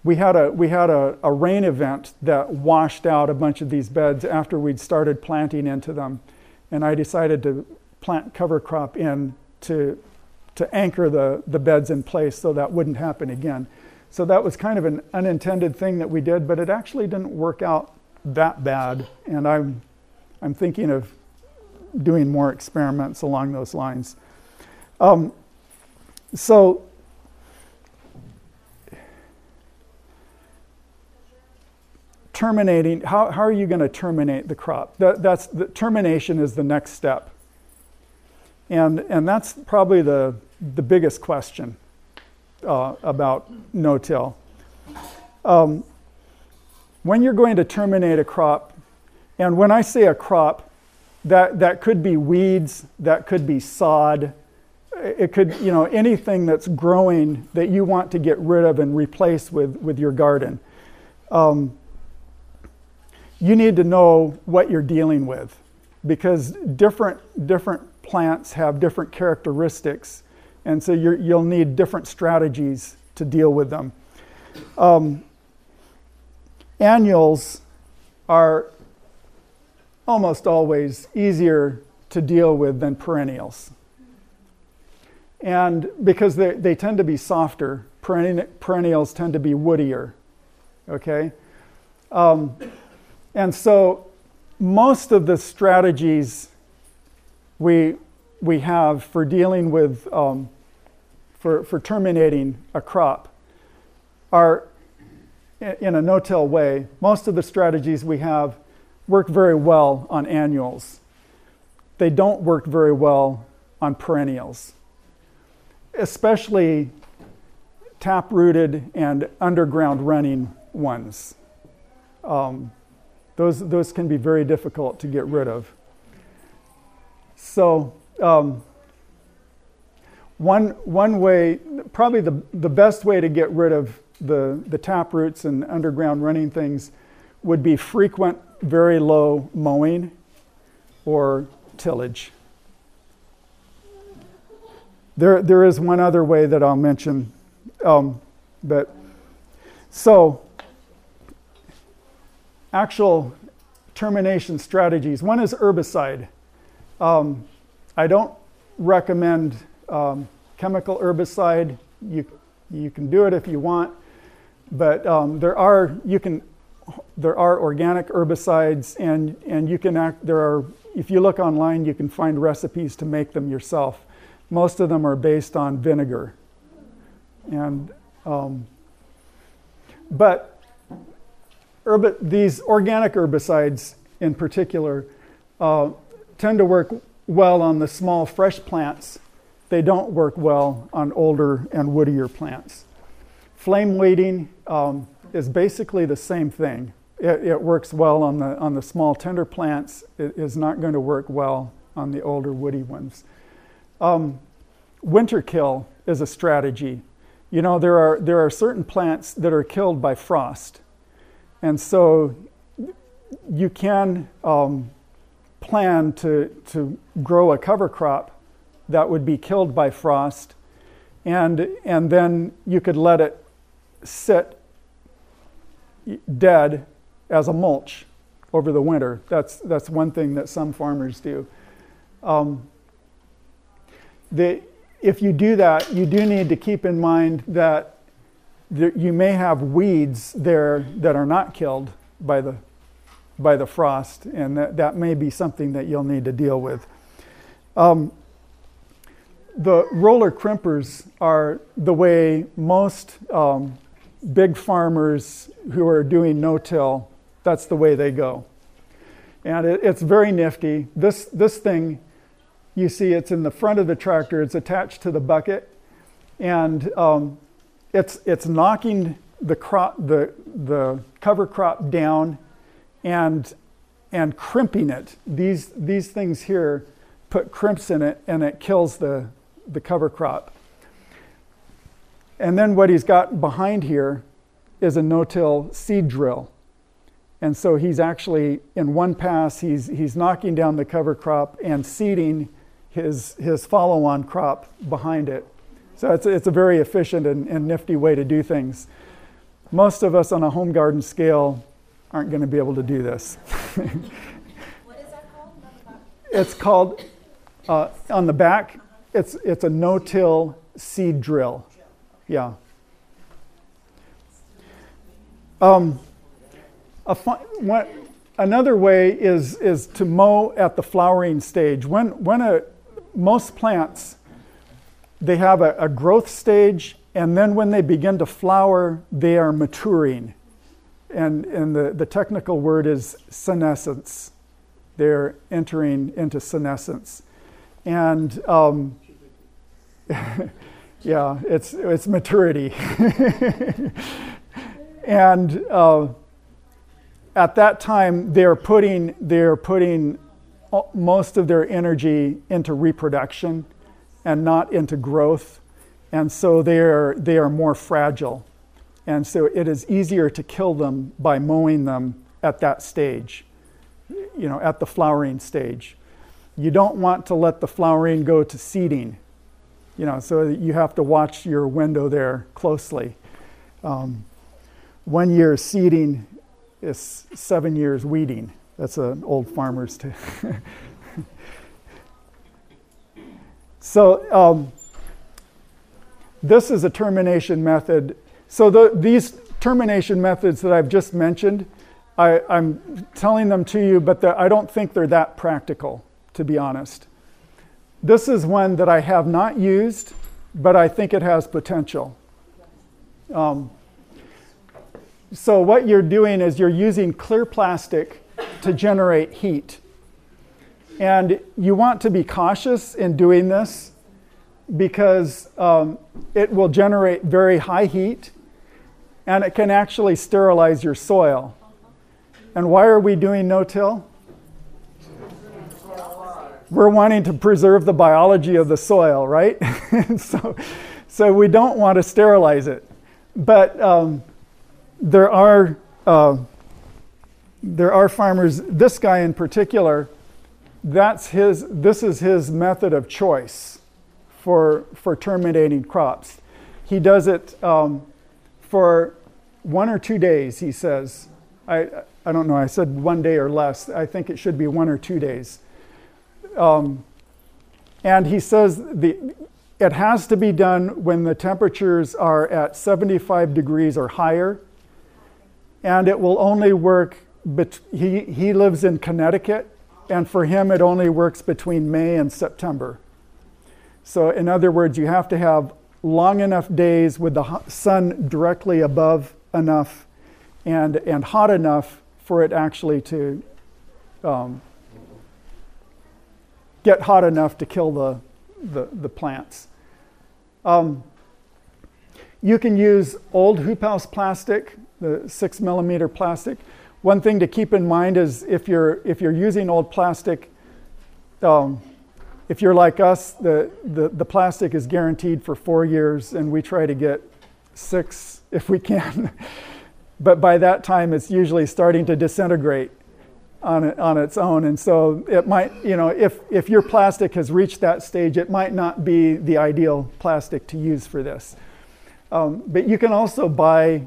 we had a we had a, a rain event that washed out a bunch of these beds after we'd started planting into them, and I decided to plant cover crop in to to anchor the, the beds in place so that wouldn't happen again. So that was kind of an unintended thing that we did, but it actually didn't work out that bad. And I'm, I'm thinking of doing more experiments along those lines. Um, so, terminating, how, how are you going to terminate the crop? That, that's, the termination is the next step. And, and that's probably the, the biggest question uh, about no-till. Um, when you're going to terminate a crop, and when I say a crop, that, that could be weeds, that could be sod, it could, you know, anything that's growing that you want to get rid of and replace with, with your garden. Um, you need to know what you're dealing with because different, different plants have different characteristics, and so you will need different strategies to deal with them. Um, annuals are almost always easier to deal with than perennials. And because they, they tend to be softer, perennials tend to be woodier. Okay? Um, and so most of the strategies we, we have for dealing with, um, for, for terminating a crop are in a no-till way. Most of the strategies we have work very well on annuals. They don't work very well on perennials, especially tap-rooted and underground running ones. Um, those, those can be very difficult to get rid of. So, um, one, one way, probably the, the best way to get rid of the, the tap roots and underground running things would be frequent, very low mowing or tillage. There, there is one other way that I'll mention, um, but so actual termination strategies. One is herbicide. Um, I don't recommend um, chemical herbicide. You, you can do it if you want, but um, there are you can there are organic herbicides, and and you can act. There are if you look online, you can find recipes to make them yourself. Most of them are based on vinegar, and um, but herb, these organic herbicides in particular. Uh, tend to work well on the small fresh plants. They don't work well on older and woodier plants. Flame weeding um, is basically the same thing. It, it, works well on the, on the small tender plants. It is not going to work well on the older woody ones. Um, winter kill is a strategy. You know, there are, there are certain plants that are killed by frost. And so you can um, plan to, to grow a cover crop that would be killed by frost, and, and then you could let it sit dead as a mulch over the winter. That's, that's one thing that some farmers do. Um, the, if you do that, you do need to keep in mind that there, you may have weeds there that are not killed by the by the frost, and that, that may be something that you'll need to deal with. Um, the roller crimpers are the way most um, big farmers who are doing no-till, that's the way they go. And it, it's very nifty. This, this thing, you see it's in the front of the tractor, it's attached to the bucket, and um, it's, it's knocking the, crop, the, the cover crop down and, and crimping it. These, these things here put crimps in it and it kills the, the cover crop. And then what he's got behind here is a no-till seed drill. And so he's actually, in one pass, he's, he's knocking down the cover crop and seeding his, his follow-on crop behind it So it's, it's a very efficient and, and nifty way to do things. Most of us on a home garden scale aren't going to be able to do this.
What is that called?
it's called, uh, on the back, it's, it's a no till seed drill. Yeah. Um, fun, another way is, is to mow at the flowering stage. When, when a, most plants, they have a, a growth stage, and then when they begin to flower, they are maturing. And, and the, the technical word is senescence. They're entering into senescence. And um, [LAUGHS] yeah, it's, it's maturity. [LAUGHS] and uh, at that time, they're putting, they're putting most of their energy into reproduction and not into growth. And so they're, they are more fragile. And so it is easier to kill them by mowing them at that stage, you know, at the flowering stage. You don't want to let the flowering go to seeding, you know, so you have to watch your window there closely. Um, one year seeding is seven years weeding. That's an old farmer's tale. [LAUGHS] so um, this is a termination method. So the, these termination methods that I've just mentioned, I, I'm telling them to you, but I don't think they're that practical, to be honest. This is one that I have not used, but I think it has potential. Um, so, what you're doing is you're using clear plastic to generate heat. And you want to be cautious in doing this because um, it will generate very high heat and it can actually sterilize your soil. And why are we doing no till? We're wanting to preserve the biology of the soil, right? [LAUGHS] so, so we don't want to sterilize it. But um, there are uh, there are farmers. This guy in particular, that's his. This is his method of choice for for terminating crops. He does it um, for one or two days. He says, I I don't know. I said one day or less. I think it should be one or two days. Um, and he says the it has to be done when the temperatures are at 75 degrees or higher and it will only work. Bet- he, he lives in Connecticut, and for him, it only works between May and September. So, in other words, you have to have long enough days with the sun directly above enough and, and hot enough for it actually to um, get hot enough to kill the, the, the plants. Um, you can use old hoop house plastic the six millimeter plastic. One thing to keep in mind is if you're if you're using old plastic, um, if you're like us, the, the the plastic is guaranteed for four years, and we try to get six if we can. [LAUGHS] but by that time, it's usually starting to disintegrate on it, on its own, and so it might you know if if your plastic has reached that stage, it might not be the ideal plastic to use for this. Um, but you can also buy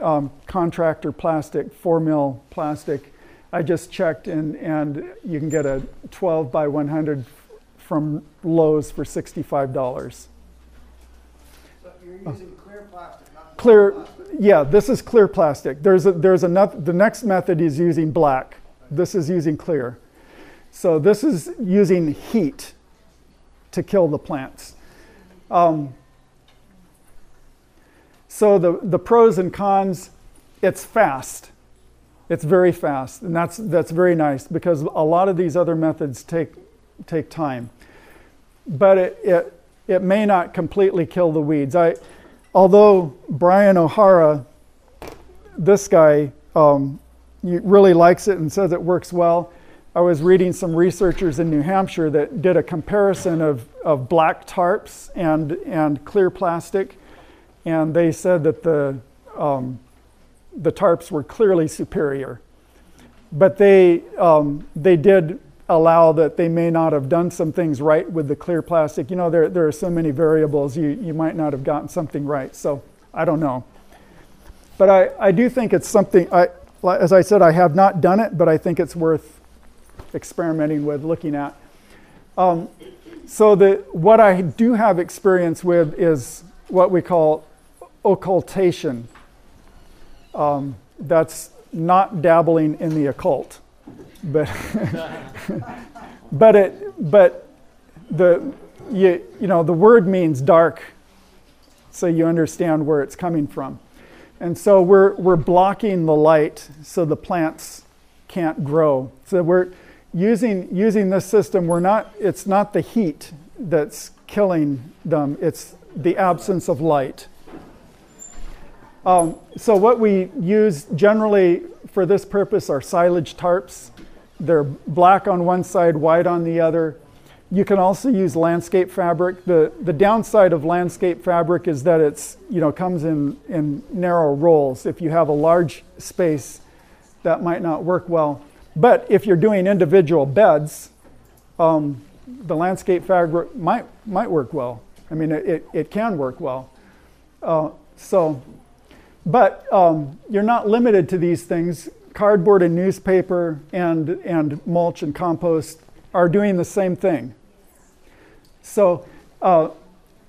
um, contractor plastic, four mil plastic. I just checked, and, and you can get a 12 by 100 from Lowe's for $65.
So you're using clear plastic, not
Clear,
plastic.
yeah, this is clear plastic. There's a, there's another, the next method is using black. This is using clear. So this is using heat to kill the plants. Um, so the, the pros and cons, it's fast. It's very fast, and that's, that's very nice because a lot of these other methods take, take time. But it, it, it may not completely kill the weeds. I, although Bryan O'Hara, this guy, um, really likes it and says it works well, I was reading some researchers in New Hampshire that did a comparison of, of black tarps and, and clear plastic and they said that the, um, the tarps were clearly superior. But they, um, they did allow that they may not have done some things right with the clear plastic. You know, there, there are so many variables, you, you might not have gotten something right. So I don't know. But I, I do think it's something, I, as I said, I have not done it, but I think it's worth experimenting with, looking at. Um, so the, what I do have experience with is what we call occultation. Um, that's not dabbling in the occult, but [LAUGHS] but it but the you, you know the word means dark, so you understand where it's coming from, and so we're we're blocking the light so the plants can't grow. So we're using using this system. We're not. It's not the heat that's killing them. It's the absence of light. Um, so what we use generally for this purpose are silage tarps. They're black on one side, white on the other. You can also use landscape fabric. The, the downside of landscape fabric is that it's, you know, comes in, in narrow rolls. If you have a large space, that might not work well. But if you're doing individual beds, um, the landscape fabric might, might work well. I mean, it, it, can work well. Uh, so, but um, you're not limited to these things. Cardboard and newspaper and, and mulch and compost are doing the same thing. So, uh,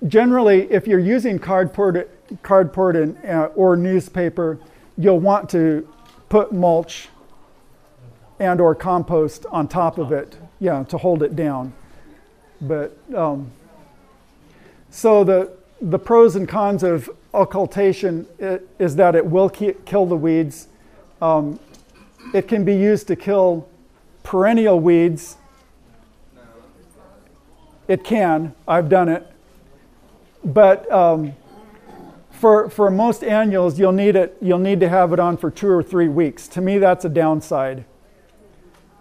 generally, if you're using cardboard, cardboard and, uh, or newspaper, you'll want to put mulch and or compost on top of it, yeah, to hold it down. But um, so the the pros and cons of occultation is that it will ki- kill the weeds. Um, it can be used to kill perennial weeds. It can. I've done it. But um, for for most annuals, you'll need it. You'll need to have it on for two or three weeks. To me, that's a downside.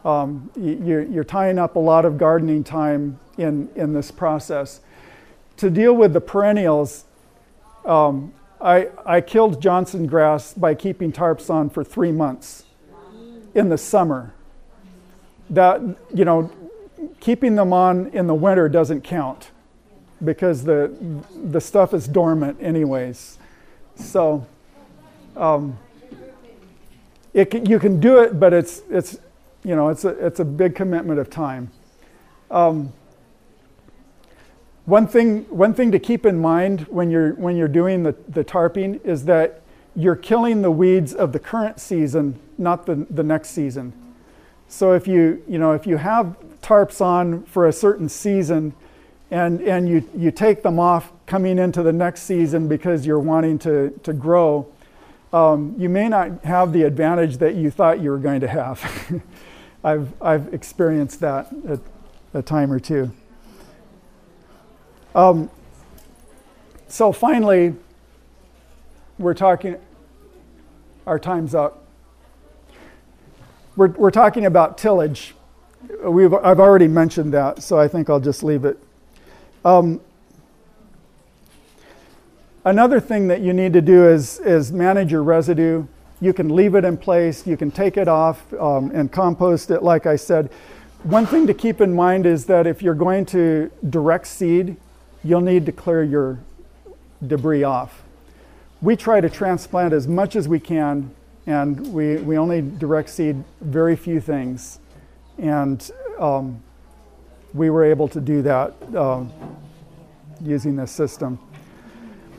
Um, you're, you're tying up a lot of gardening time in in this process. To deal with the perennials, um, I, I killed Johnson grass by keeping tarps on for three months in the summer. That, you know, keeping them on in the winter doesn't count because the, the stuff is dormant, anyways. So, um, it you can do it, but it's, it's, you know, it's a, it's a big commitment of time. Um, one thing, one thing to keep in mind when you're, when you're doing the, the tarping is that you're killing the weeds of the current season, not the, the next season. So if you, you know, if you have tarps on for a certain season and, and you, you take them off coming into the next season because you're wanting to, to grow, um, you may not have the advantage that you thought you were going to have. [LAUGHS] I've, I've experienced that a, a time or two. Um, so finally, we're talking, our time's up. We're, we're talking about tillage. We've, I've already mentioned that, so I think I'll just leave it. Um, another thing that you need to do is, is manage your residue. You can leave it in place, you can take it off um, and compost it, like I said. One thing to keep in mind is that if you're going to direct seed, you'll need to clear your debris off. We try to transplant as much as we can, and we, we only direct seed very few things. And um, we were able to do that um, using this system.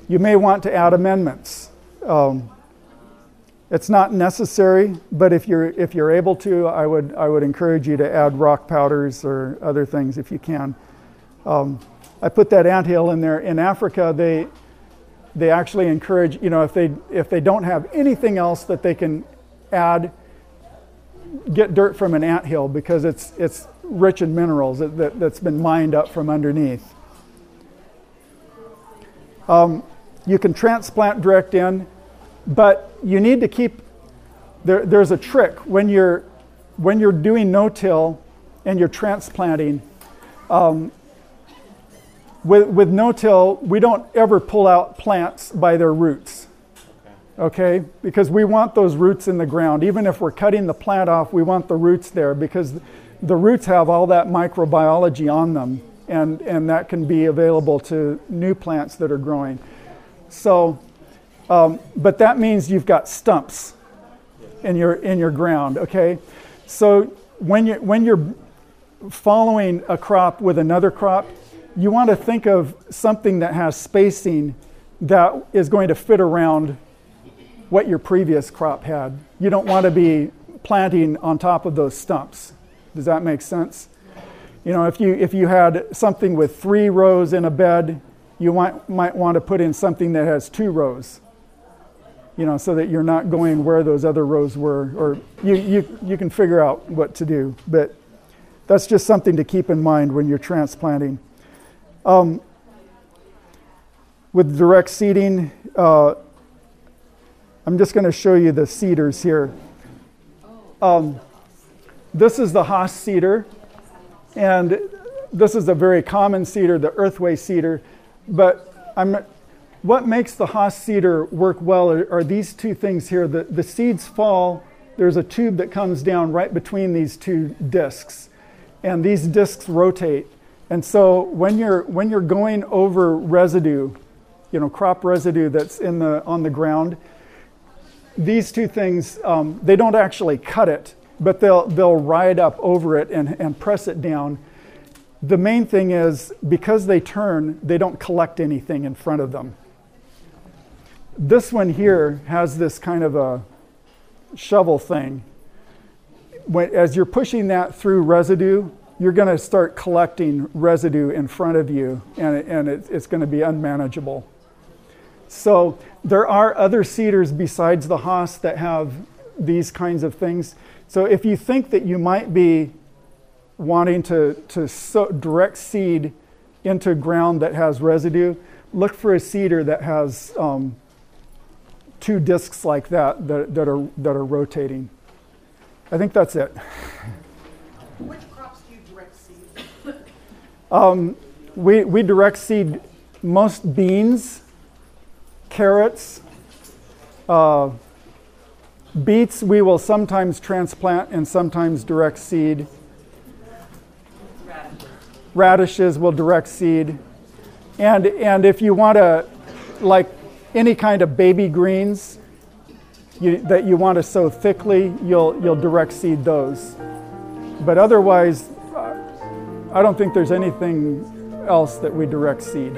You may want to add amendments. Um, it's not necessary, but if you're, if you're able to, I would, I would encourage you to add rock powders or other things if you can. Um, I put that anthill in there. In Africa, they, they actually encourage, you know, if they, if they don't have anything else that they can add, get dirt from an anthill because it's, it's rich in minerals that, that, that's been mined up from underneath. Um, you can transplant direct in, but you need to keep, there, there's a trick when you're, when you're doing no-till and you're transplanting, um, with, with no-till, we don't ever pull out plants by their roots. Okay? Because we want those roots in the ground. Even if we're cutting the plant off, we want the roots there because the roots have all that microbiology on them, and, and that can be available to new plants that are growing. So, um, but that means you've got stumps in your in your ground. Okay, so when you when you're following a crop with another crop, you want to think of something that has spacing that is going to fit around what your previous crop had. You don't want to be planting on top of those stumps. Does that make sense? You know, if you if you had something with three rows in a bed, you might might want to put in something that has two rows. You know, so that you're not going where those other rows were, or you, you, you can figure out what to do. But that's just something to keep in mind when you're transplanting. Um, with direct seeding, uh, I'm just going to show you the seeders here. Um, this is the Hoss seeder, and this is a very common seeder, the EarthWay seeder. But I'm, what makes the Hoss seeder work well are, are these two things here. The, the seeds fall, there's a tube that comes down right between these two discs, and these discs rotate. And so when you're, when you're going over residue, you know, crop residue that's in the, on the ground, these two things, um, they don't actually cut it, but they'll, they'll ride up over it and, and press it down. The main thing is because they turn, they don't collect anything in front of them. This one here has this kind of a shovel thing. When, as you're pushing that through residue, you're going to start collecting residue in front of you, and, and it, it's going to be unmanageable. So there are other seeders besides the Hoss that have these kinds of things. So if you think that you might be wanting to, to sow, direct seed into ground that has residue, look for a seeder that has um, two discs like that, that that are that are rotating. I think that's it.
Which crops do you direct seed?
Um, we, we direct seed most beans, carrots, uh, beets. We will sometimes transplant and sometimes direct seed. Radishes. Will direct seed, and and if you want to, like any kind of baby greens you, that you want to sow thickly, you'll you'll direct seed those. But otherwise, I don't think there's anything else that we direct seed.